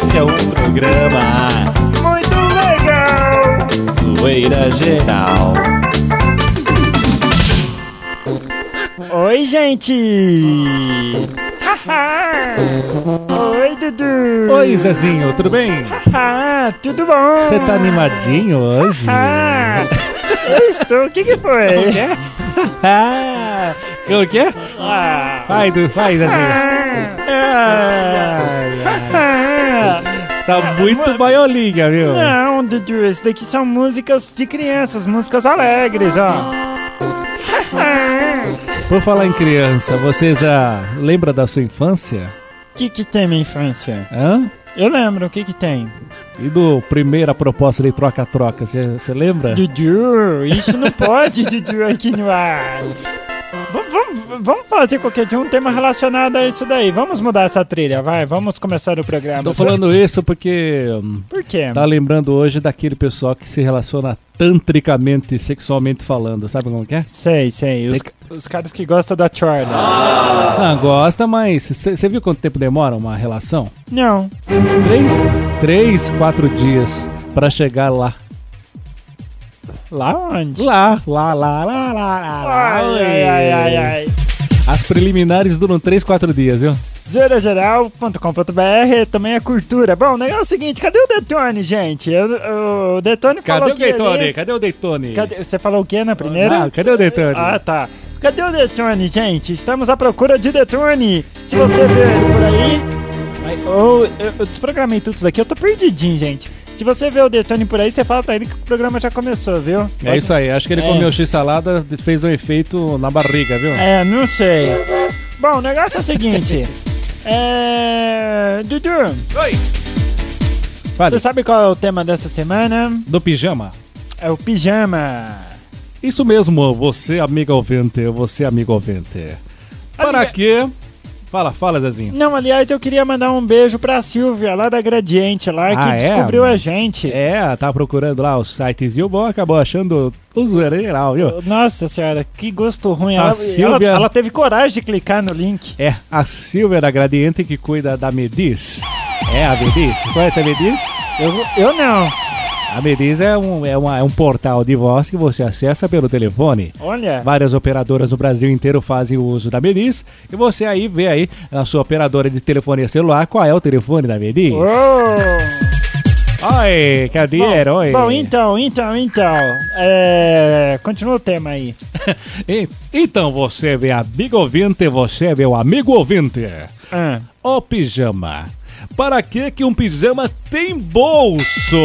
Este é um programa Muito legal! Zoeira Geral. Oi, gente! Haha! Oi, Dudu! Oi, Zezinho, tudo bem? Ah, tudo bom? Você tá animadinho hoje? Ah, eu estou. O que que foi? Que é? Ah, que é? Ah, Vai, Du, vai, Zezinho. Ai, ai. ah. Tá muito baiolinha, viu? Não, Dudu, isso daqui são músicas de crianças, músicas alegres, ó. Por falar em criança, você já lembra da sua infância? O que que tem minha infância? Hã? Eu lembro, o que que tem? E do primeira proposta de troca-troca, você você lembra? Dudu, isso não pode, Dudu, aqui no ar. Vamos, vamos, fazer qualquer dia um tema relacionado a isso daí. Vamos mudar essa trilha, vai. Vamos começar o programa. Tô falando isso porque hum, Por quê? tá lembrando hoje daquele pessoal que se relaciona tantricamente, sexualmente falando. Sabe como que é? Sei, sei. Os, os caras que gostam da chorda. Ah, gosta, mas você viu quanto tempo demora uma relação? Não. Três, três quatro dias pra chegar lá. Lá onde? Lá, lá, lá, lá, lá, lá. Ai, ai, ai, ai, ai. As preliminares duram três, quatro dias, viu? Zoeirageral.com.br também é cultura. Bom, o negócio é o seguinte, cadê o Detone, gente? Eu- o Detone Cadê falou o que ali-? Cadê o Daytone? Cadê- Você falou o que na primeira? Ah, cadê o Daytone? Ah, tá. Cadê o Detone, gente? Estamos à procura de Detone. Se você vê ele por aí... Oh, eu, eu desprogramei tudo isso daqui, eu tô perdidinho, gente. Se você vê o Detone por aí, você fala pra ele que o programa já começou, viu? É isso aí, acho que ele É. comeu x-salada e fez um efeito na barriga, viu? É, não sei. Bom, o negócio é o seguinte. é... Dudu, Oi! você sabe qual é o tema dessa semana? do pijama. É o pijama. Isso mesmo, você amigo ouvinte, você amigo ouvinte. Para quê? Fala, fala, Zezinho. Não, aliás, eu queria mandar um beijo pra Silvia, lá da Gradiente, lá, que Ah, é? descobriu a gente. É, tá procurando lá os sites e o bom acabou achando o zoeira geral, viu? Nossa senhora, que gosto ruim. A Ela, Silvia- ela, ela teve coragem de clicar no link. É a Silvia da Gradiente que cuida da Mediz. É a Mediz? Conhece a Mediz? Eu, eu não. A Mediz é um, é, uma- é um portal de voz que você acessa pelo telefone. Olha. Várias operadoras no Brasil inteiro fazem o uso da Mediz. E você aí vê aí na sua operadora de telefonia celular qual é o telefone da Mediz. Oh. Oi, cadê? Bom, Oi. bom, então, então, então. É, continua o tema aí. E- Então você, meu amigo ouvinte, você, meu amigo ouvinte. Ah, O pijama. Para que que um pijama tem bolso?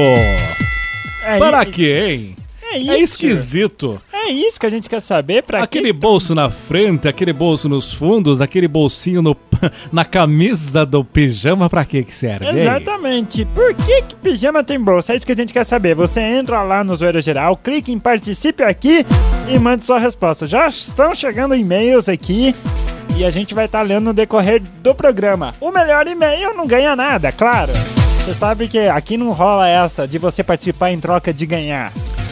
É Para i- quê, hein? É isso. É esquisito. É isso que a gente quer saber. Pra Aquele quê? bolso na frente, aquele bolso nos fundos, aquele bolsinho no, na camisa do pijama, pra que que serve? Exatamente. Por que, que pijama tem bolsa? É isso que a gente quer saber. Você entra lá no Zoeira Geral, clica em Participe aqui e manda sua resposta. Já estão chegando e-mails aqui e a gente vai estar lendo no decorrer do programa. O melhor e-mail não ganha nada, claro. Você sabe que aqui não rola essa de você participar em troca de ganhar.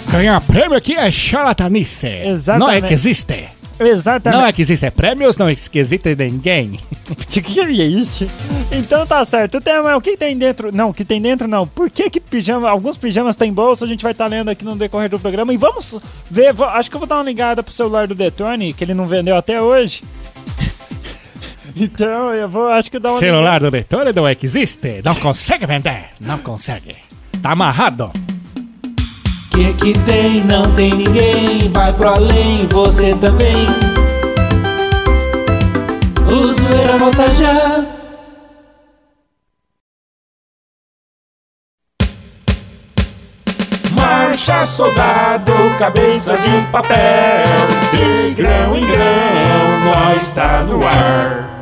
Ganhar prêmio aqui é charlatanice. Exatamente. Não é que existe. Exatamente. Não é que existe prêmios, não é que existe ninguém. O que é isso? Então tá certo. O tema é o que tem dentro. Não, o que tem dentro não. Por que que pijama, alguns pijamas têm bolsa? A gente vai estar lendo aqui no decorrer do programa. E vamos ver. vou- acho que eu vou dar uma ligada pro celular do Detone, que ele não vendeu até hoje. Então eu vou, acho que dar uma Celular do Detone não é que existe. Não consegue vender. Não consegue. Tá amarrado. Que que tem, não tem ninguém, vai pro além, você também. O zoeira volta já. Marcha, soldado, cabeça de papel. De grão em grão, nós está no ar.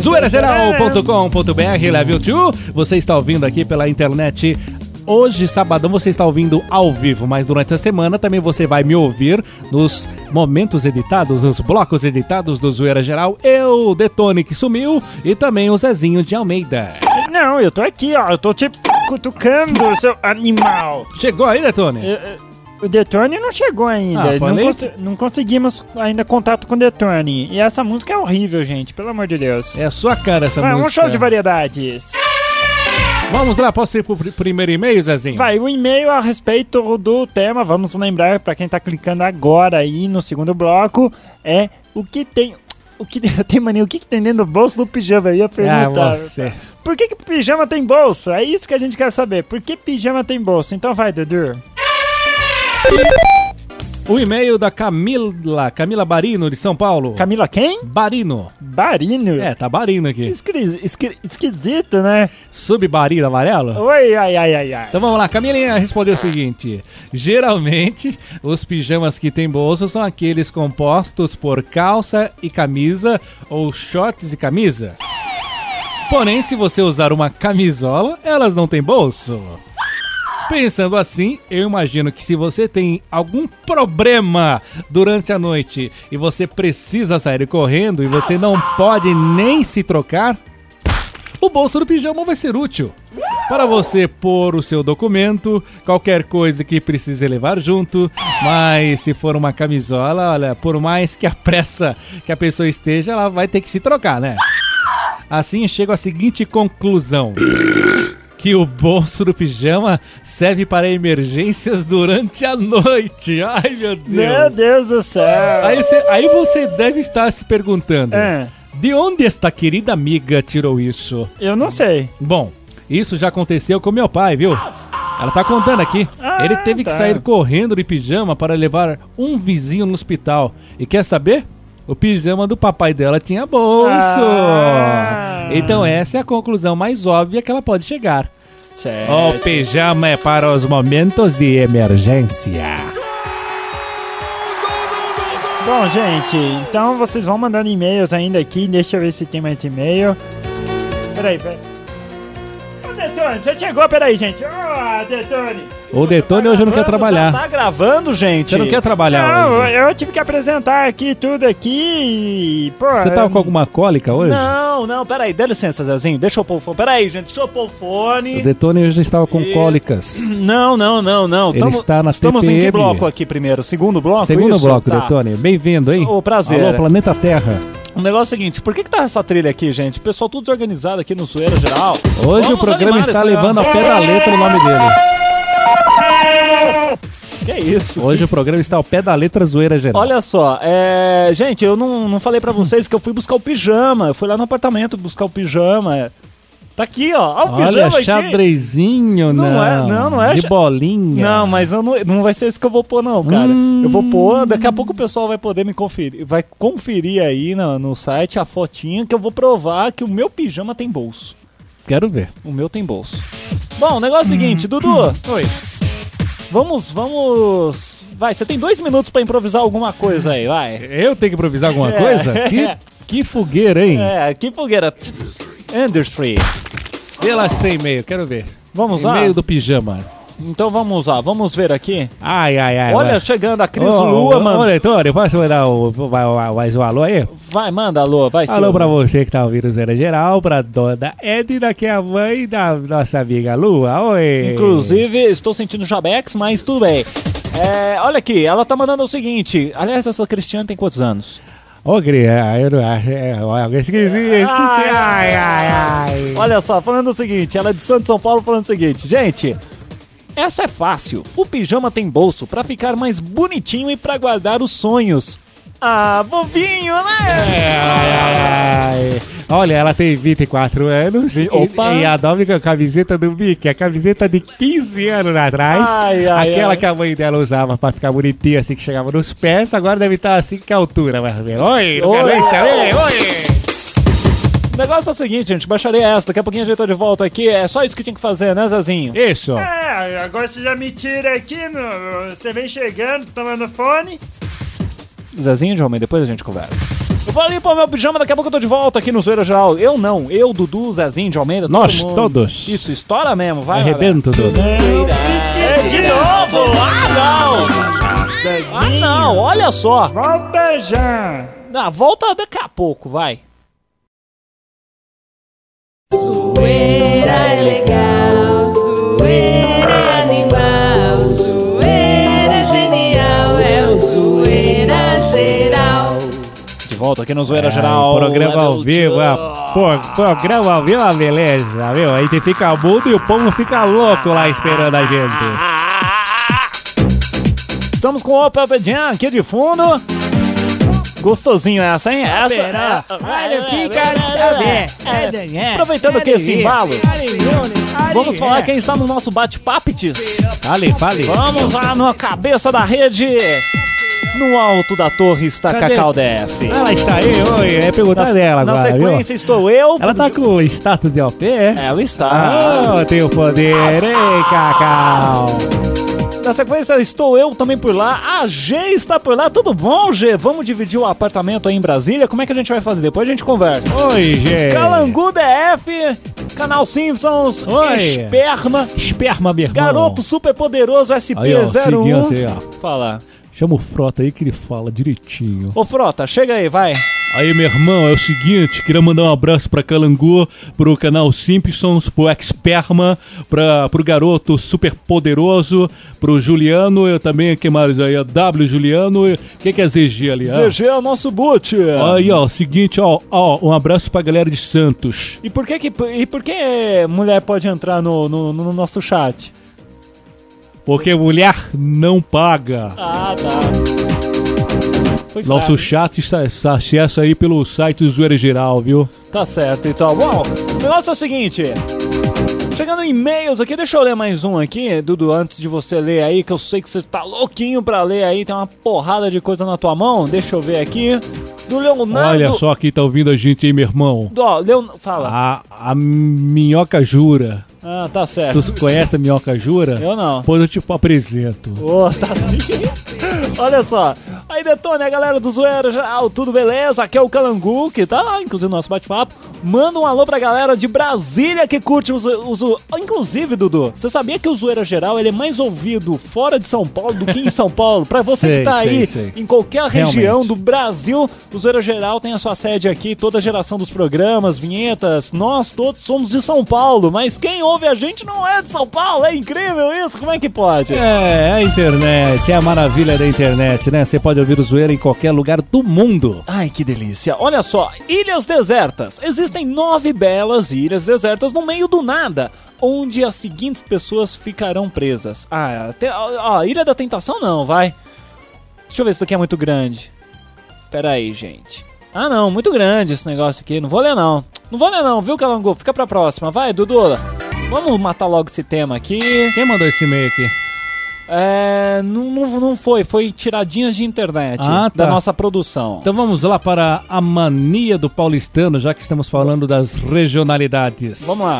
Zoeirageral.com.br Level 2 Você está ouvindo aqui pela internet Hoje, sabadão, você está ouvindo ao vivo, mas durante a semana também você vai me ouvir nos momentos editados, nos blocos editados do Zoeira Geral. Eu, Detone, que sumiu, e também o Zezinho de Almeida. Não, eu tô aqui, ó. Eu tô te cutucando, seu animal. Chegou aí, Detone? Eu- eu- O Detone não chegou ainda. Ah, não, consi- não conseguimos ainda contato com o Detone. E essa música é horrível, gente. Pelo amor de Deus. É a sua cara essa Vai, um música. show de variedades. Vamos lá, posso ir pro pr- primeiro e-mail, Zezinho? Vai, o e-mail a respeito do tema, vamos lembrar pra quem tá clicando agora aí no segundo bloco, é o que tem. O que tem mania, o que, que tem dentro do bolso do pijama? Eu ia Ah, perguntar. você. Por que, que pijama tem bolso? É isso que a gente quer saber. Por que pijama tem bolso? Então vai, Dudu. O e-mail da Camila, Camila Barino, de São Paulo. Camila quem? Barino. Barino. É, tá Barino aqui. Esqui- esqui- esquisito, né? Subbarino amarelo? Oi, ai, ai, ai, ai. Então vamos lá, Camilinha respondeu o seguinte: geralmente os pijamas que têm bolso são aqueles compostos por calça e camisa ou shorts e camisa. Porém, se você usar uma camisola, elas não têm bolso. Pensando assim, eu imagino que se você tem algum problema durante a noite e você precisa sair correndo e você não pode nem se trocar, o bolso do pijama vai ser útil. Para você pôr o seu documento, qualquer coisa que precise levar junto, mas se for uma camisola, olha, por mais que a pressa que a pessoa esteja, ela vai ter que se trocar, né? Assim chego à seguinte conclusão. Que o bolso do pijama serve para emergências durante a noite. Ai, meu Deus. Meu Deus do céu. Aí você, aí você deve estar se perguntando: É, de onde esta querida amiga tirou isso? eu não sei. Bom, isso já aconteceu com meu pai, viu? Ela tá contando aqui. Ah, Ele teve que tá. sair correndo de pijama para levar um vizinho no hospital. E quer saber? O pijama do papai dela tinha bolso. Ah. Então essa é a conclusão mais óbvia que ela pode chegar. Certo. O pijama é para os momentos de emergência. Bom, gente, então vocês vão mandando e-mails ainda aqui. Deixa eu ver se tem mais e-mail. Peraí, peraí. Ô, Detone, você chegou? Peraí, gente. Ô, Detone. O Detone hoje não quer trabalhar. Tá gravando, gente? Você não quer trabalhar Não, hoje? eu tive que apresentar aqui tudo aqui e, pô... Você tava eu- com alguma cólica hoje? Não, não, peraí, dá licença, Zezinho, deixa eu pôr o fone. Peraí, gente, deixa eu pôr o O fone. Detone hoje estava com E- cólicas. Não, não, não, não. Ele Tamo- está na Estamos em que TPM. bloco aqui primeiro? Segundo bloco? Segundo isso? bloco, Tá. Detone. Bem-vindo, hein? Ô, prazer. Alô, Planeta Terra. O negócio é o seguinte, por que que tá essa trilha aqui, gente? O pessoal tudo desorganizado aqui no Zoeira Geral. Hoje Vamos o programa está levando ao pé da letra o nome dele. Que isso? Hoje o programa está ao pé da letra zoeira geral. Olha só, é... gente, eu não, não falei pra vocês que eu fui buscar o pijama. Eu fui lá no apartamento buscar o pijama. Tá aqui, ó. Olha o Olha, xadrezinho, não. Não é- não, não é De bolinha. Não, mas eu não, não vai ser esse que eu vou pôr, não, cara. Hum. Eu vou pôr, daqui a pouco o pessoal vai poder me conferir. Vai conferir aí no, no site a fotinha que eu vou provar que o meu pijama tem bolso. Quero ver. O meu tem bolso. Bom, o negócio é o seguinte, Dudu. Oi. Vamos, vamos. Vai, você tem dois minutos pra improvisar alguma coisa aí, vai. Eu tenho que improvisar alguma É. coisa? Que, que fogueira, hein? É, que fogueira. Industry. Se tem e-mail, quero ver. Vamos lá? E-mail do pijama. Então vamos lá, vamos ver aqui. Ai, ai, ai. Olha, vai. chegando a Cris Ô, Lua, ô, mano. Ô, Detone, posso mandar o, vai- vai- mais um alô aí? Vai, manda, alô, vai, Alô pra você que tá ouvindo o Zera Geral, pra dona Edna, que é a mãe da nossa amiga Lua. Oi. Inclusive, estou sentindo jabex, mas tudo bem. É, olha aqui, ela tá mandando o seguinte. Aliás, essa Cristiane tem quantos anos? Ô, Gri, é, eu não acho. Eu esqueci, eu esqueci. Ai, ai, ai. Olha só, falando o seguinte, ela é de Santo São Paulo falando o seguinte, gente. Essa é fácil. O pijama tem bolso pra ficar mais bonitinho e pra guardar os sonhos. Ah, bobinho, né? Ai, ai, ai. Olha, ela tem 24 anos e, Opa. e adora com a camiseta do Mickey, a camiseta de 15 anos atrás. Ai, ai, aquela ai. que a mãe dela usava pra ficar bonitinha, assim, que chegava nos pés, agora deve estar assim que a altura, menos. Oi, não quero Oi. nem saber, oi! O negócio é o seguinte, gente, baixaria essa, daqui a pouquinho a gente tá de volta aqui. É só isso que tinha que fazer, né, Zezinho? Isso. É, agora você já me tira aqui, no- você vem chegando, tomando fone. Zezinho de homem, depois a gente conversa. Eu vou ali pôr meu pijama, daqui a pouco eu tô de volta aqui no Zoeira Geral. Eu não, eu, Dudu, Zezinho de Almeida, todo Nós mundo. todos. Isso, estoura mesmo, vai. Arrebento tudo. De novo! Ah, não! Ah, não, olha só! Volta já! Ah, volta daqui a pouco, vai. zoeira é legal, zoeira é animal, zoeira é genial, é o zoeira geral. De volta aqui no Zoeira é, Geral, é, programa ao vivo, é, pô, programa ao vivo, beleza, viu? A gente fica mudo e o povo fica louco lá esperando a gente. Estamos com o Opel Pedian aqui de fundo. Gostosinho essa, hein? Essa. é- Olha, fica é. Aproveitando que esse embalo, vamos falar quem está no nosso bate-papites. Fale, fale. Vamos lá na cabeça da rede. No alto da torre está Cadê? Cacau DF. Ela está aí, oi, é perguntar dela Na agora, sequência viu? estou eu. Ela tá com o status de OP, é? Ela está. Ah, tem o poder, hein, Cacau? Na sequência estou eu também por lá. A G está por lá. Tudo bom, G? Vamos dividir o apartamento aí em Brasília? Como é que a gente vai fazer? Depois a gente conversa. Oi, gente. Calangu DF, Canal Simpsons, Oi. Esperma, Esperma, meu irmão. Garoto Super Poderoso Aí, ó, SP01. seguinte aí, ó. Fala. Chama o Frota aí que ele fala direitinho. Ô Frota, chega aí, vai. Aí, meu irmão, é o seguinte, queria mandar um abraço pra Calangu, pro canal Simpsons, pro Experma, pra, pro garoto super poderoso, pro Juliano, eu também, que mais aí? W Juliano, o que que é ZG ali? ó? ZG é o nosso boot. Aí, ó, seguinte, ó, ó, um abraço pra galera de Santos. E por que que e por que mulher pode entrar no, no, no nosso chat? Porque mulher não paga. Ah, tá. Foi Nosso fraco. chat está, está acessa aí pelo site do Zoeira Geral, viu? Tá certo, então. Bom, o negócio é o seguinte. Chegando em e-mails aqui, deixa eu ler mais um aqui, Dudu, antes de você ler aí, que eu sei que você tá louquinho pra ler aí, tem uma porrada de coisa na tua mão. Deixa eu ver aqui. Do Leonardo. Olha só quem tá ouvindo a gente aí, meu irmão. Do, ó, Leon... Fala. A, a Minhoca Jura. Ah, tá certo. Tu conhece a Minhoca Jura? Eu não. Pois eu te apresento. Ô, tá Olha só. Aí, Detone, a galera do Zoeira Geral, tudo beleza? Aqui é o Calangu, que tá lá, inclusive, no nosso bate-papo. Manda um alô pra galera de Brasília que curte os, os... Inclusive, Dudu, você sabia que o Zoeira Geral ele é mais ouvido fora de São Paulo do que em São Paulo? Pra você Sei, que tá sei, aí sei. em qualquer região Realmente. do Brasil, o Zoeira Geral tem a sua sede aqui, toda a geração dos programas, vinhetas, nós todos somos de São Paulo, mas quem ouve a gente não é de São Paulo, é incrível isso, como é que pode? É, a internet, é a maravilha da internet, né? Você pode ouvir o Zoeira em qualquer lugar do mundo. Ai, que delícia. Olha só, ilhas desertas. Existem nove belas ilhas desertas no meio do nada, onde as seguintes pessoas ficarão presas. Ah, ó, ó, Ilha da Tentação não, vai. Deixa eu ver se isso aqui é muito grande. Pera aí, gente. Ah, não, muito grande esse negócio aqui. Não vou ler, não. Não vou ler, não, viu, Calango? Fica pra próxima. Vai, Dudu. Vamos matar logo esse tema aqui. Quem mandou esse e-mail aqui? É. Não, não, não foi, foi tiradinhas de internet Ah, da tá. nossa produção. Então vamos lá para a mania do paulistano, já que estamos falando das regionalidades. Vamos lá.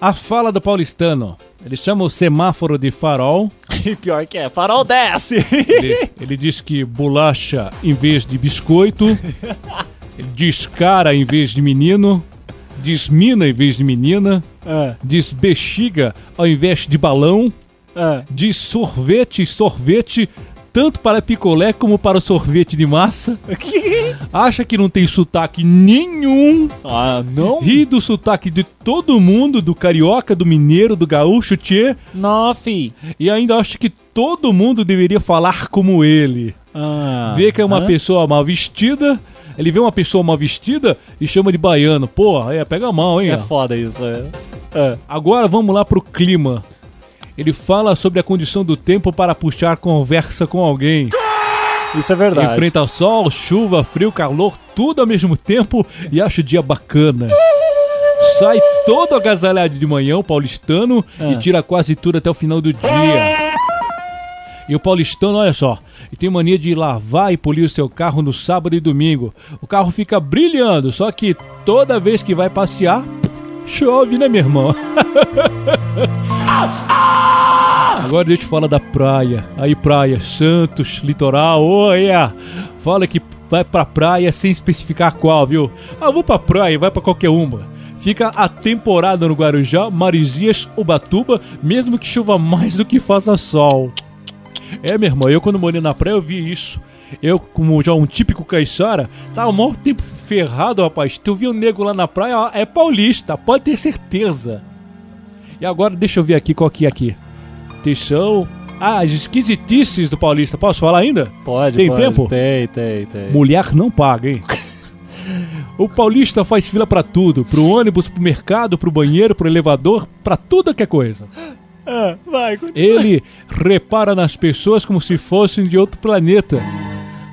A fala do paulistano. Ele chama o semáforo de farol. E pior que é, farol desce. Ele, ele diz que bolacha em vez de biscoito. Ele diz cara em vez de menino. Diz mina em vez de menina. Ah, Diz bexiga ao invés de balão. ah. Diz sorvete, sorvete, tanto para picolé como para o sorvete de massa. Acha que não tem sotaque nenhum. Ah, não? Ri do sotaque de todo mundo, do carioca, do mineiro, do gaúcho, tchê. Não, fi. E ainda acha que todo mundo deveria falar como ele. Ah, Vê que é uma pessoa mal vestida. Ele vê uma pessoa mal vestida e chama de baiano. Porra, é, pega mal, hein? É foda isso, é. É. Agora vamos lá pro clima. Ele fala sobre a condição do tempo para puxar conversa com alguém. Isso é verdade. Enfrenta sol, chuva, frio, calor, tudo ao mesmo tempo e acha o dia bacana. Sai todo agasalhado de manhã, o paulistano, Ah. e tira quase tudo até o final do dia. E o paulistano, olha só, e tem mania de lavar e polir o seu carro no sábado e domingo. O carro fica brilhando, só que toda vez que vai passear, chove, né, meu irmão? Agora deixa eu falar da praia. Aí, praia, Santos, litoral, olha. Fala que vai pra praia sem especificar qual, viu? Ah, vou pra praia, vai pra qualquer uma. Fica a temporada no Guarujá, Marizias, Ubatuba, mesmo que chova mais do que faça sol. É, meu irmão, eu quando morei na praia eu vi isso. Eu, como já um típico caiçara, tava o maior tempo ferrado, rapaz. Tu viu o nego lá na praia, ó, é paulista, pode ter certeza. E agora deixa eu ver aqui qual que é aqui. Atenção, Ah, as esquisitices do Paulista. Posso falar ainda? Pode, Tem pode. tempo? Tem, tem, tem. Mulher não paga, hein? O paulista faz fila pra tudo, pro ônibus, pro mercado, pro banheiro, pro elevador, pra tudo que é coisa. Ah, vai, continua. Ele repara nas pessoas como se fossem de outro planeta.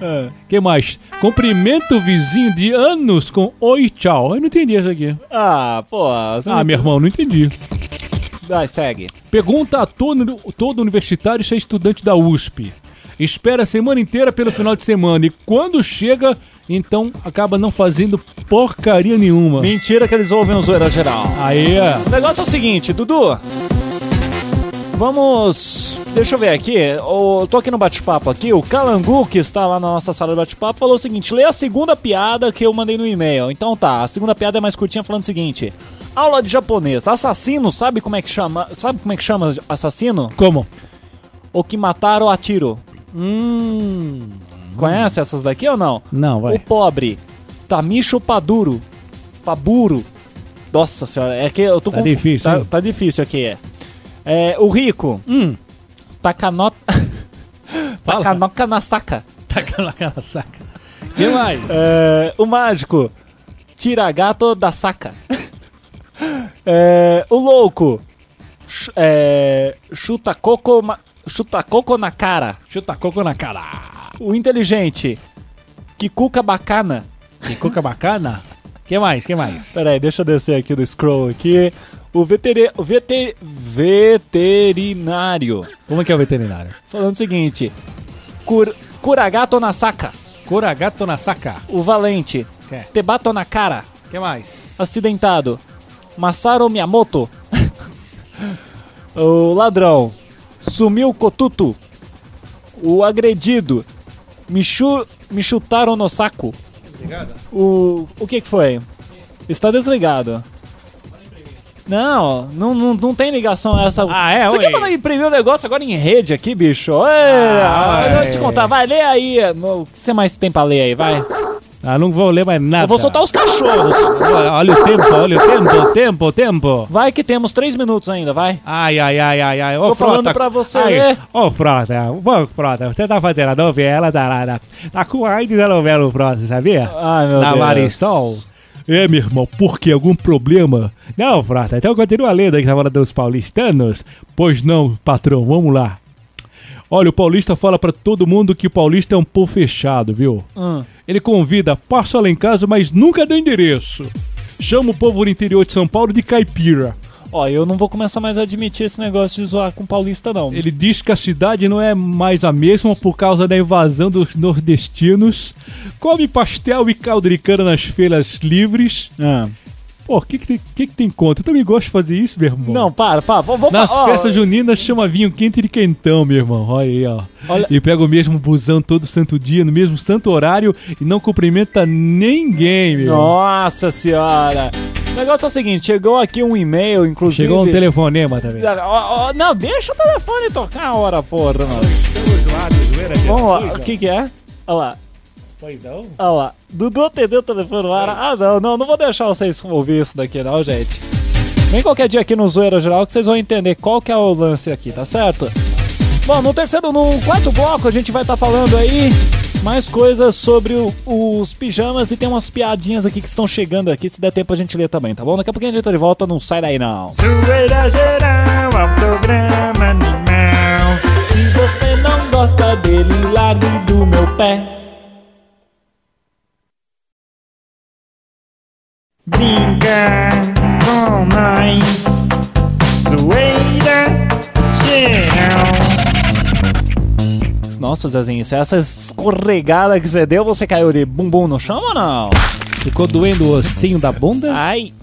Ah, que mais? Cumprimenta o vizinho de anos com oi, tchau. Eu não entendi isso aqui. Ah, pô. Ah, não- meu irmão, não entendi. Vai, segue. Pergunta a todo, todo universitário se é estudante da USP. Espera a semana inteira pelo final de semana e quando chega, então acaba não fazendo porcaria nenhuma. Mentira que eles ouvem o Zoeira Geral. Aí. O negócio é o seguinte, Dudu. Vamos. Deixa eu ver aqui. Eu tô aqui no bate-papo aqui. O Calangu, que está lá na nossa sala de bate-papo, falou o seguinte: lê a segunda piada que eu mandei no e-mail. Então tá, a segunda piada é mais curtinha falando o seguinte. Aula de japonês. Assassino, sabe como é que chama? Sabe como é que chama assassino? Como? O que mataram a tiro. Hum. Conhece essas daqui ou não? Não, O vai. pobre. Tamicho Paduro. Paburo. Nossa senhora, é que eu tô Tá difícil, Tá, tá difícil aqui, é. É, o rico. Hum. Takanota. Takanoka na saca. Taca lá aquela saca. que mais? É, o mágico. Tira gato da saca. É, o louco. Ch- é, chuta coco, chuta coco na cara. Chuta coco na cara. O inteligente. Que cuca bacana. Que cuca bacana. que mais? que mais? Pera aí, deixa eu descer aqui do scroll aqui. O, veteri o vete veterinário. Como é que é o veterinário? Falando o seguinte. Cur curagato na saca. Cura gato na saca. O valente. Que? Te bato na cara. que mais? Acidentado. Masaru Miyamoto. o ladrão. Sumiu Kotuto. O agredido. Me, chu me chutaram no saco. O, o que que foi? Está desligado. Não, não, não, não tem ligação essa. Ah, é? Você Oi. quer mandar imprimir o negócio agora em rede aqui, bicho? Ê, Ah, eu vou te é. contar, vai, lê aí. O que você mais tem pra ler aí, vai? Ah, não vou ler mais nada. Eu vou soltar os cachorros. Olha, o tempo, olha o tempo, tempo, tempo. Vai que temos três minutos ainda, vai. Ai, ai, ai, ai, ai. Ô, Tô falando Frota. pra você Ai, ler. Ô, Frota, ô, Frota, você tá fazendo a novela da, da, da, tá com AIDS da novela, o Frota, sabia? Ai, meu da Deus. Marisol. É, meu irmão, por que? Algum problema? Não, Frota, então continua lendo aí que tá falando dos paulistanos. Pois não, patrão, vamos lá. Olha, o paulista fala pra todo mundo que o paulista é um povo fechado, viu? Hum. Ele convida, passa lá em casa, mas nunca dá endereço. Chama o povo do interior de São Paulo de caipira. Ó, eu não vou começar mais a admitir esse negócio de zoar com paulista, não. Ele diz que a cidade não é mais a mesma por causa da invasão dos nordestinos. Come pastel e caldo de cana nas feiras livres. Ah. Pô, o que que, tem- que que tem conta? Eu também gosto de fazer isso, meu irmão. Não, para, para. Vamos, vamos Nas ó, festas juninas chama vinho quente de quentão, meu irmão. Olha aí, ó. Olha- E pega o mesmo busão todo santo dia, no mesmo santo horário e não cumprimenta ninguém, meu. irmão. Nossa senhora. O negócio é o seguinte, chegou aqui um e-mail, inclusive... Chegou um telefonema também. Ó, ó, não, deixa o telefone tocar a hora, porra, mano. Vamos lá, o que que é? Olha lá, Pois não. olha lá. Dudu atendeu o telefone no ar. Ah, não, não, não vou deixar vocês ouvir isso daqui não, gente. Vem qualquer dia aqui no Zoeira Geral que vocês vão entender qual que é o lance aqui, tá certo? Bom, no terceiro, no quarto bloco a gente vai estar falando aí mais coisas sobre o- os pijamas e tem umas piadinhas aqui que estão chegando aqui, se der tempo a gente lê também, tá bom? Daqui a pouquinho a gente tá de volta, não sai daí não. Zoeira geral é um programa animal. Se você não gosta dele, largue do meu pé. Vinga com nós. Nossa, Zezinho, se essa escorregada que você deu, você caiu de bumbum no chão ou não? Ficou doendo o ossinho da bunda? Ai.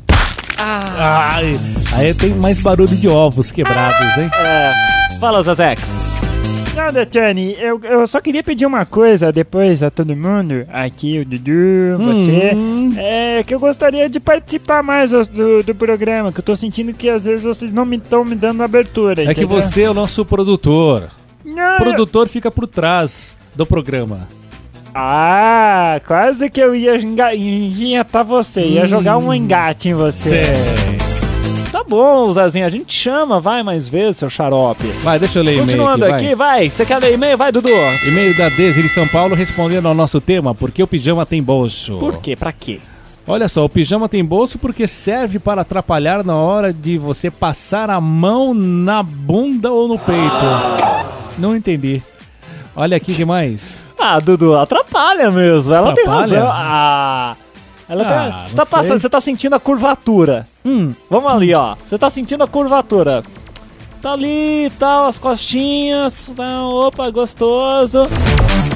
Ah. Ai, aí tem mais barulho de ovos quebrados, hein? É. Fala, Zezex. Nada, Tony, eu, eu só queria pedir uma coisa depois a todo mundo, aqui o Dudu, você, Hum. é que eu gostaria de participar mais do, do, programa, que eu tô sentindo que às vezes vocês não me estão me dando abertura, É que entendeu? você é o nosso produtor. Não, O produtor fica por trás do programa. Ah, quase que eu ia enga- engatar você, ia jogar um engate em você. Tá bom, Zezinho, a gente chama, vai mais vezes, seu xarope. Vai, deixa eu ler e-mail Continuando aqui, aqui, vai. vai. Você quer ler e-mail? Vai, Dudu. E-mail da Desi de São Paulo respondendo ao nosso tema, por que o pijama tem bolso? Por quê? Pra quê? Olha só, o pijama tem bolso porque serve para atrapalhar na hora de você passar a mão na bunda ou no peito. Não entendi. Olha aqui, que mais? Ah, Dudu, atrapalha mesmo. Ela tem Atrapalha? razão. Ah. Ela Ah, tem... Você tá passando, você tá sentindo a curvatura. Hum, Vamos ali, ó. Você tá sentindo a curvatura. Tá ali tal, as costinhas. Tá, opa, gostoso.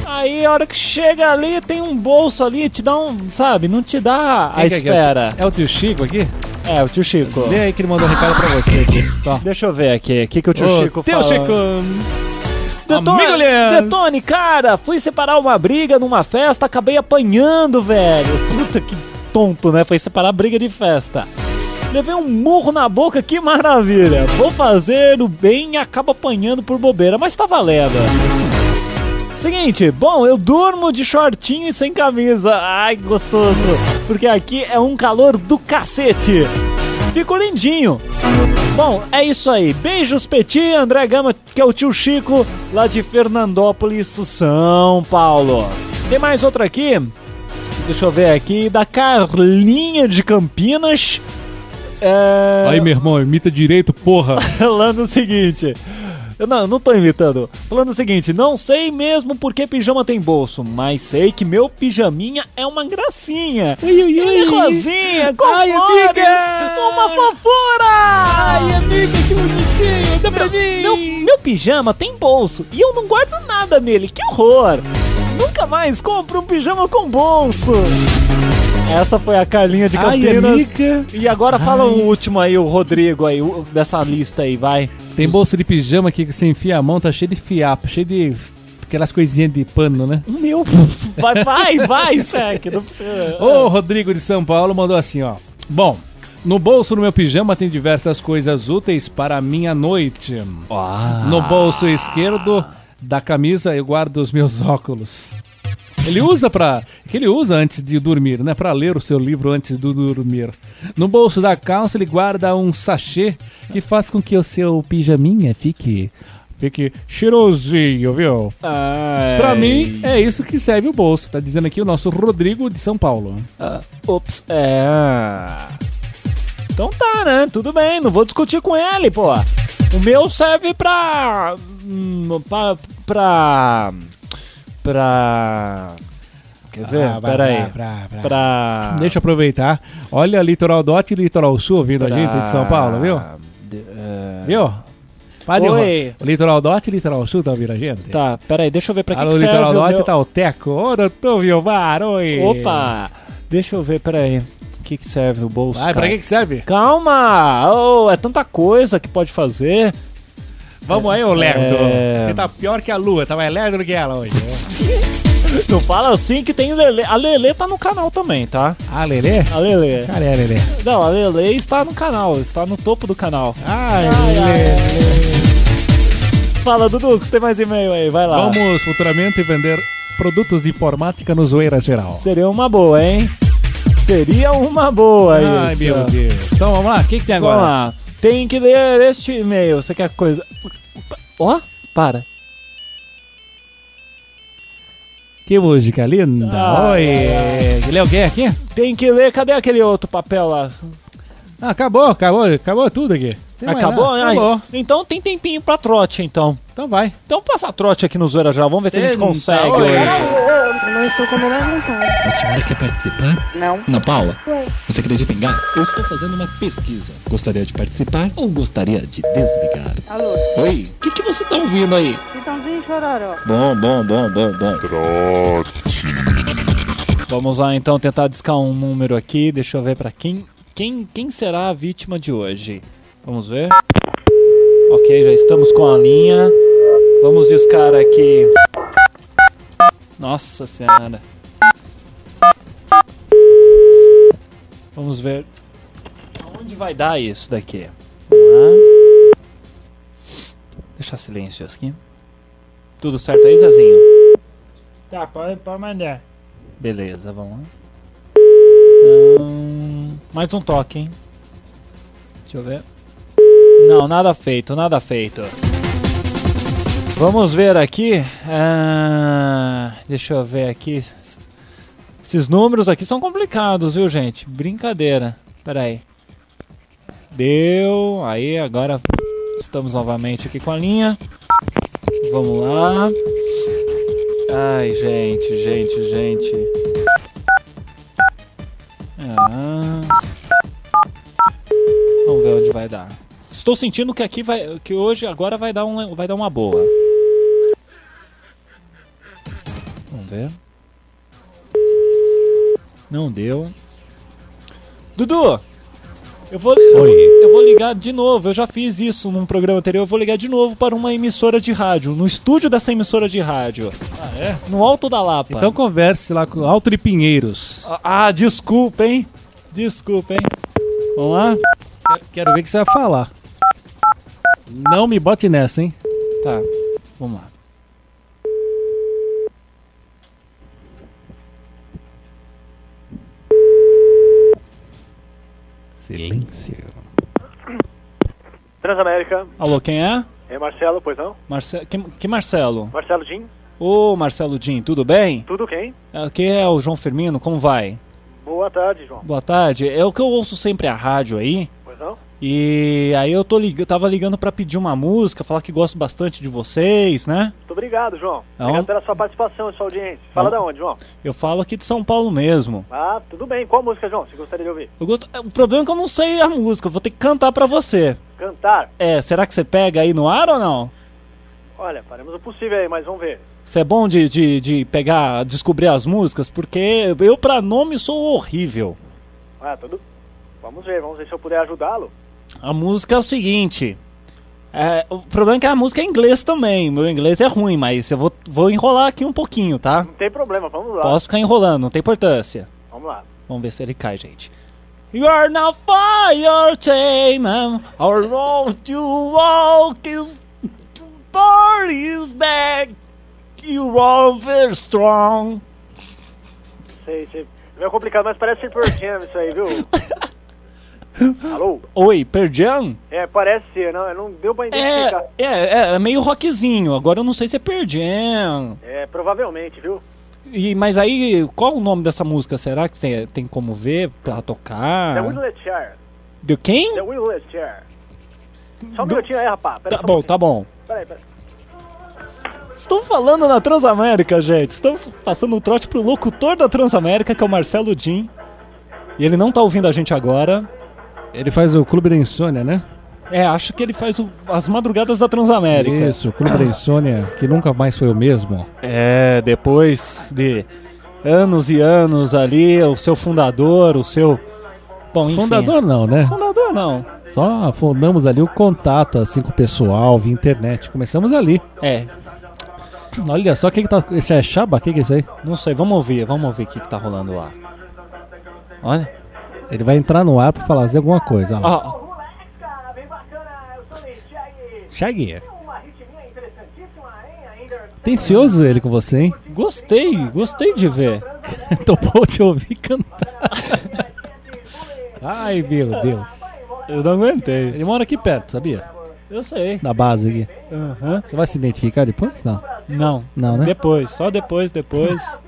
Aí, a hora que chega ali, tem um bolso ali, te dá um, sabe, não te dá a quem que é é? esfera. É o tio Chico aqui? É, o tio Chico. Vê aí que ele mandou um recado pra você aqui. Tó. Deixa eu ver aqui, o que, que o tio Ô, Chico teu fala. Chico! Detone, Amigo Leandro. Detone, cara, fui separar uma briga numa festa, acabei apanhando, velho. Puta que tonto, né? Foi separar briga de festa. Levei um murro na boca, que maravilha. Vou fazer o bem e acabo apanhando por bobeira, mas tá valendo. Seguinte, bom, eu durmo de shortinho e sem camisa. Ai, que gostoso. Porque aqui é um calor do cacete. Fico lindinho. Bom, é isso aí. Beijos, Petit, André Gama, que é o tio Chico, lá de Fernandópolis, São Paulo. Tem mais outra aqui? Deixa eu ver aqui, da Carlinha de Campinas. É... Aí, meu irmão, imita direito, porra. Falando o seguinte. Eu não, não tô imitando. Falando o seguinte, não sei mesmo por que pijama tem bolso, mas sei que meu pijaminha é uma gracinha. Ui, ui, é rosinha, com Ai, flores, amiga! uma fofura! Ai, amiga, que bonitinho, dá pra mim. Meu, meu pijama tem bolso e eu não guardo nada nele, que horror! Nunca mais compro um pijama com bolso! Essa foi a Carlinha de Ai, Campinas. amiga. E agora fala Ai. o último aí, o Rodrigo aí, o- dessa lista aí, vai. Tem bolsa de pijama aqui que você enfia a mão, tá cheio de fiapo, cheio de aquelas coisinhas de pano, né? Meu. Vai, vai, vai, Sec. Não precisa. O Rodrigo de São Paulo mandou assim, ó. Bom, no bolso do meu pijama tem diversas coisas úteis para a minha noite. Ah. No bolso esquerdo da camisa eu guardo os meus óculos. Ele usa para, que ele usa antes de dormir, né, para ler o seu livro antes de dormir. No bolso da calça ele guarda um sachê que faz com que o seu pijaminha fique fique cheirosinho, viu? Ai. Pra mim é isso que serve o bolso. Tá dizendo aqui o nosso Rodrigo de São Paulo. Ops, é. Então tá, né? Tudo bem, não vou discutir com ele, pô. O meu serve pra. hum, pra. pra. Pra. Quer ver? Ah, Pera aí. vai, vai. Pra. Deixa eu aproveitar. Olha Litoral Norte e Litoral Sul ouvindo a pra- gente de São Paulo, viu? de- é, Viu? Padre Oi. o Litoral Norte e Litoral Sul tá ouvindo a gente? Tá, pera aí, deixa eu ver pra que, Alô, que serve Litoral Norte meu... tá o Teco. Ô, doutor Vilmar, oi. Opa! Deixa eu ver, pera aí. O que que serve o bolso? Vai, pra que que serve? Calma! Oh, é tanta coisa que pode fazer. Vamos aí, ô Lerdo. É. Você tá pior que a Lua, tá mais lerdo do que ela hoje. Não fala assim que tem Lele. A Lele tá no canal também, tá? Ah, Lelê? A Lele. Cadê a Lelê? Não, a Lele está no canal, está no topo do canal. Ai, Lelê. Fala, Dudu, que você tem mais e-mail aí, vai lá. Vamos futuramente vender produtos de informática no Zoeira Geral. Seria uma boa, hein? Seria uma boa Ai, isso. meu Deus. Então vamos lá, o que, que tem Vamos agora? lá. Tem que ler este e-mail. Você quer coisa. Ó, para. Que música linda. Ah. Oi. Lê o quê aqui? Tem que ler. Cadê aquele outro papel lá? Ah, acabou, acabou, acabou tudo aqui. Tem Acabou? Ai, Acabou. Então tem tempinho pra trote, então. Então vai. Então passa trote aqui no Zoeira já. Vamos ver se a gente consegue oi. hoje. Não estou com a menor vontade. A senhora quer participar? Não. Ana Paula, Oi. você acredita em gato? Eu estou fazendo uma pesquisa. Gostaria de participar ou gostaria de desligar? Alô, Oi, o que, que você tá ouvindo aí? Vitãozinho Chororó. Bom, bom, bom, bom, bom. Vamos lá então tentar discar um número aqui. Deixa eu ver pra quem. Quem, quem será a vítima de hoje? Vamos ver. Ok, já estamos com a linha. Vamos discar aqui. Nossa senhora. Vamos ver. Aonde vai dar isso daqui? Vamos lá. Deixar silêncio aqui. Tudo certo aí, Zezinho? Tá, pode, pode mandar. Beleza, vamos lá. Hum, mais um toque, hein? Deixa eu ver. Não, nada feito, nada feito. Vamos ver aqui. Ah, deixa eu ver aqui. Esses números aqui são complicados, viu, gente? Brincadeira. Pera aí. Deu. Aí, agora estamos novamente aqui com a linha. Vamos lá. Ai, gente, gente, gente. Ah. Vamos ver onde vai dar. Estou sentindo que aqui vai, que hoje agora vai dar um, vai dar uma boa. Ver. Não deu. Dudu, eu vou, Oi. eu vou ligar de novo. Eu já fiz isso num programa anterior. Eu vou ligar de novo para uma emissora de rádio, no estúdio dessa emissora de rádio. Ah, é? No Alto da Lapa. Então converse lá com o Alto de Pinheiros. Ah, ah, desculpa, hein? Desculpa, hein? Vamos lá? Quero- Quero ver o que você vai falar. Não me bote nessa, hein? Tá, vamos lá. Silêncio. Transamérica, Alô, quem é? é Marcelo, pois não? Marce... Que, que Marcelo? Marcelo Jim, Ô, Marcelo Din, tudo bem? tudo quem? Aqui é o João Firmino, como vai? Boa tarde, João. Boa tarde. É o que eu ouço sempre a rádio aí. Pois não? E aí eu tô lig... tava ligando pra pedir uma música, falar que gosto bastante de vocês, né? Muito obrigado, João. Não. Obrigado pela sua participação e sua audiência. Fala Não. da onde, João? Eu falo aqui de São Paulo mesmo. Ah, tudo bem. Qual música, João? Você gostaria de ouvir? Eu gosto... O problema é que eu não sei a música, eu vou ter que cantar pra você. Cantar? É, será que você pega aí no ar ou não? Olha, faremos o possível aí, mas vamos ver. Você é bom de, de, de pegar, descobrir as músicas? Porque eu pra nome sou horrível. Ah, tudo... Vamos ver, vamos ver se eu puder ajudá-lo. A música é o seguinte. é, o problema é que a música é em inglês também. Meu inglês é ruim, mas eu vou, vou enrolar aqui um pouquinho, tá? Não tem problema, vamos lá. Posso ficar enrolando, não tem importância. Vamos lá. Vamos ver se ele cai, gente. You are now fire tamer, our road to walk is is back. You are very strong. Sei, sei. É meio complicado, mas parece ser Pearl Jam isso aí, viu? Alô? Oi, Perdian? É, parece ser, não, não deu pra identificar. É, é, é meio rockzinho. Agora eu não sei se é Perdian. É, provavelmente, viu? E, mas aí, qual o nome dessa música? Será que tem, tem como ver pra tocar? The Wheeled Chair. De quem? The Wheeled Chair. Só um Do- minutinho aí, rapaz. Pera Tá um bom, tá bom. Peraí, peraí. Estamos falando na Transamérica, gente. Estamos passando o trote pro locutor da Transamérica, que é o Marcelo Din. E ele não tá ouvindo a gente agora. Ele faz o Clube da Insônia, né? É, acho que ele faz o- as madrugadas da Transamérica. Isso, o Clube da Insônia, que nunca mais foi o mesmo. É, depois de anos e anos ali, o seu fundador, o seu. Bom, enfim. Fundador não, né? Fundador não. Só fundamos ali o contato assim com o pessoal via internet. Começamos ali. É, Olha só o que, que tá. Isso é chaba? O que, que é isso aí? não sei, vamos ouvir, vamos ouvir o que, que tá rolando lá. Olha. Ele vai entrar no ar pra fazer alguma coisa. Olha lá. Ó, interessantíssima, hein? Ainda Tencioso ele com você, hein? gostei, gostei de ver. Topou te ouvir cantar. Ai, meu Deus. Eu não aguentei. Ele mora aqui perto, sabia? Eu sei. Da base aqui. Aham. Você vai se identificar depois? Não. Não. Não, né? Depois, só depois, depois.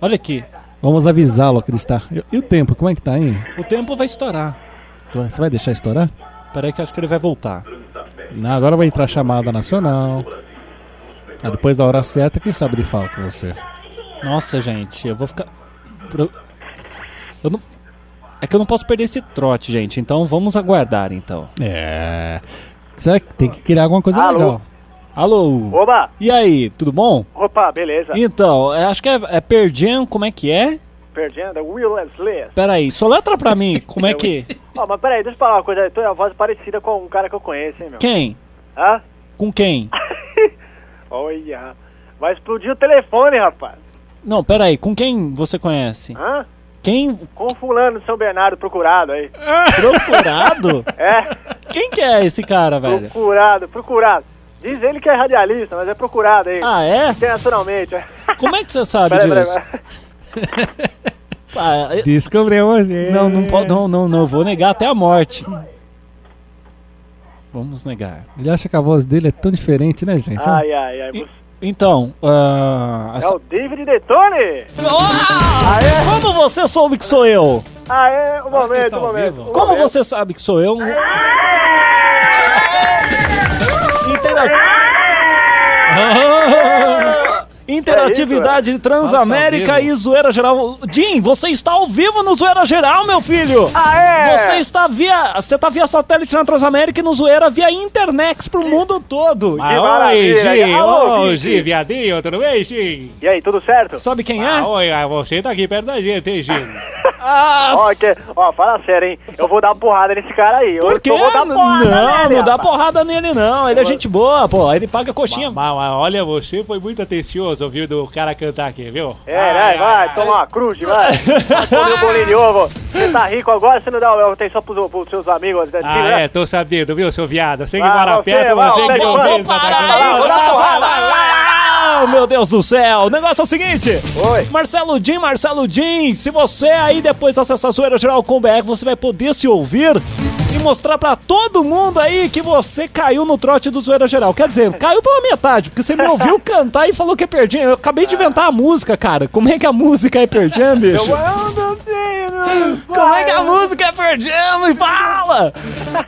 Olha aqui, Vamos avisá-lo que ele está. E, e o tempo, como é que tá, hein? o tempo vai estourar. Você vai deixar estourar? Peraí que eu acho que ele vai voltar. Não, agora vai entrar chamada nacional. Ah, depois da hora certa, quem sabe ele fala com você. Nossa, gente, eu vou ficar. Eu não. É que eu não posso perder esse trote, gente. Então vamos aguardar, então. É. Você tem que criar alguma coisa Alô? legal. Alô? Oba! E aí, tudo bom? Opa, beleza. Então, é, acho que é, é Perdian, como é que é? Perdendo, Willis List. Peraí, soletra pra mim, como é que. Ó, mas peraí, deixa eu falar uma coisa. Voz é parecida com um cara que eu conheço, hein, meu? Quem? Hã? Com quem? Olha. Vai explodir o telefone, rapaz. Não, peraí, com quem você conhece? Hã? Quem? Com o fulano de São Bernardo procurado aí. Procurado? É, Quem que é esse cara, velho? procurado, procurado. Diz ele que é radialista, mas é procurado aí. Ah, é? Internacionalmente. Como é que você sabe peraí, disso? peraí. Ah, eu- Descobrimos. é. não, não, po- não, não, não, vou negar até a morte. Vamos negar. Ele acha que a voz dele é tão diferente, né, gente? Ai, ai, ai. E- Então, ah, É essa- o David Detone! Ah, como você soube que sou eu? Ah, é, um momento, um momento. um Como momento. você sabe que sou eu? いてない。Interatividade Transamérica Fala, tá ao e Zoeira Geral. Jim, você está ao vivo no Zoeira Geral, meu filho! Ah, é? Você está via. Você está via satélite na Transamérica e no Zoeira via Internex pro mundo todo. Ah, oi. Alô, Ô. Gi, viadinho, tudo bem, Gi? E aí, tudo certo? Sabe quem é? Ah, oi, ah, você tá aqui perto da gente, hein, Gi? Ah, Ó, que, ó, fala sério, hein? Eu vou dar uma porrada nesse cara aí. por quê? Eu vou dar porrada Não, nele, não dá porrada nele, não. Ele é gente boa, pô. Ele paga coxinha. Mas, mas olha, você foi muito atencioso ouvindo o cara cantar aqui, viu? É, vai, vai, toma uma cruz, vai. Vai comer um bolinho de ovo. Você tá rico agora, você não dá atenção pros, pros seus amigos. né? Ah, né? é, tô sabendo, viu, seu viado? Você que Ah, mora você, perto, que não vê Para, para. Ah, meu Deus do céu! O negócio é o seguinte: Oi. Marcelo Din, Marcelo Din, se você aí depois acessar Zoeira Geral com BR, você vai poder se ouvir e mostrar pra todo mundo aí que você caiu no trote do Zoeira Geral. Quer dizer, caiu pela metade, porque você me ouviu cantar e falou que é perdinha. Eu acabei de inventar a música, cara. Como é que a música é perdinha, bicho? Eu não sei, Como é que a música é perdinha? Me fala!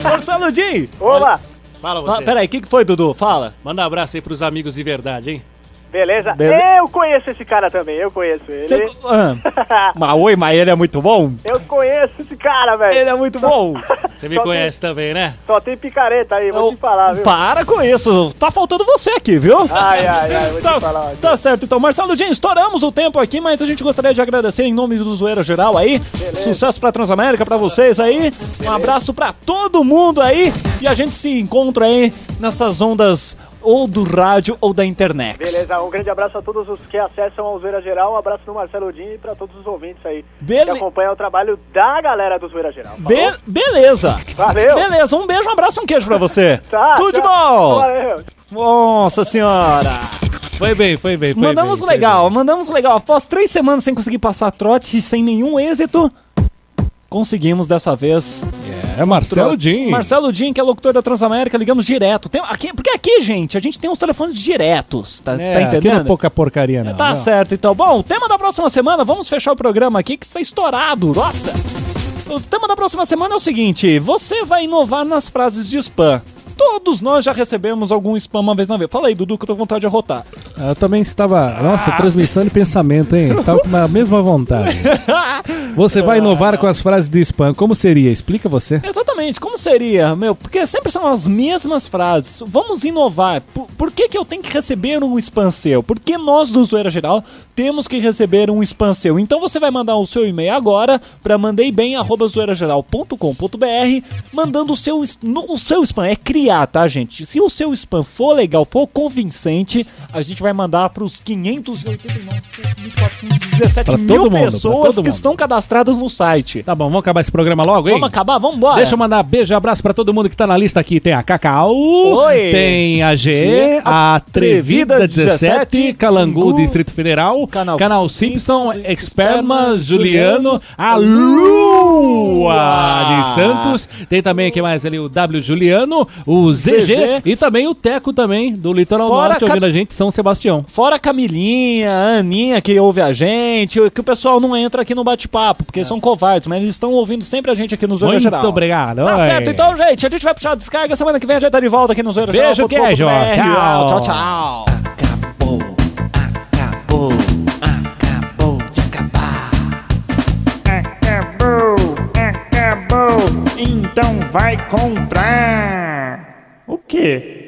Marcelo Din! Opa, Fala Ah, você. peraí, o que, que foi, Dudu? Fala. Manda um abraço aí pros amigos de verdade, hein? Beleza? Bele- Eu conheço esse cara também, eu conheço ele. Você... Ah, mas oi, mas ele é muito bom? Eu conheço esse cara, velho. Ele é muito bom. Você me Só conhece também, né? Só tem picareta aí, vou Eu- te falar, viu? Para com isso. Tá faltando você aqui, viu? Ai, ai, ai, vou Tá, te falar. tá certo, então. Marcelo Jean, estouramos o tempo aqui, mas a gente gostaria de agradecer em nome do Zoeira Geral aí. Sucesso pra Transamérica, pra vocês aí. Um abraço pra todo mundo aí. E a gente se encontra aí nessas ondas ou do rádio ou da internet. Beleza, um grande abraço a todos os que acessam a Zoeira Geral, um abraço no Marcelo Din e pra todos os ouvintes aí Bele- que acompanham o trabalho da galera do Zoeira Geral. Be- Falou? beleza. Valeu. Beleza, um beijo, um abraço, um queijo pra você. Tá, Tudo de tá. bom. Valeu. Nossa senhora. Foi bem, foi bem, foi Mandamos bem, foi legal, bem. mandamos legal. Após três semanas sem conseguir passar trote e sem nenhum êxito, conseguimos dessa vez. É Marcelo Din. Marcelo Din, que é locutor da Transamérica, ligamos direto. Tem, aqui, porque aqui, gente, a gente tem uns telefones diretos, tá, É, tá aqui não é entendendo? pouca porcaria, não. Tá não. certo, então. Bom, o tema da próxima semana, vamos fechar o programa aqui que está estourado. Nossa! O tema da próxima semana é o seguinte: você vai inovar nas frases de spam. Todos nós já recebemos algum spam uma vez na vida. Fala aí, Dudu, que eu tô com vontade de arrotar. Eu também estava. Nossa, Ah, transmissão de pensamento, hein? Estava com a mesma vontade. Você vai inovar com as frases de spam. Como seria? Explica você. Exatamente, como seria, meu? Porque sempre são as mesmas frases. Vamos inovar. Por, por que, que eu tenho que receber um spam seu? Por que nós do Zoeira Geral temos que receber um spam seu? Então você vai mandar o seu e-mail agora para mandeibem@zoeirageral.com.br, mandando o seu no- o seu spam é criar, tá, gente? Se o seu spam for legal, for convincente, a gente vai mandar para os 589, 17 Pra mil mundo, pessoas que estão cadastradas no site. Tá bom, vamos acabar esse programa logo, hein? Vamos acabar? Vamos embora. Deixa eu mandar beijo e abraço pra todo mundo que tá na lista aqui. Tem a Cacau, Oi. tem a G, G, a Atrevida Atrevida 17, 17, Calangu, Calangu, Distrito Federal, Canal Canal, Simpson, Simpson, Experma, Juliano, a Lua. De Santos. Tem também, quem mais ali? O W Juliano, o ZG, ZG. e também o Teco também, do Litoral Fora Norte, ouvindo a gente, São Sebastião. Fora a Camilinha, a Aninha que ouve a gente, que o pessoal não entra aqui no bate-papo, porque são covardes, mas eles estão ouvindo sempre a gente aqui no Zoeira Muito Geral. obrigado. Tá oi. certo, então, gente, a gente vai puxar a descarga. Semana que vem a gente tá de volta aqui no Zoeira Beijo, Geral. queijo. Tchau. Tchau, tchau. Acabou, acabou, acabou de acabar. Acabou, acabou. Então vai comprar. O quê?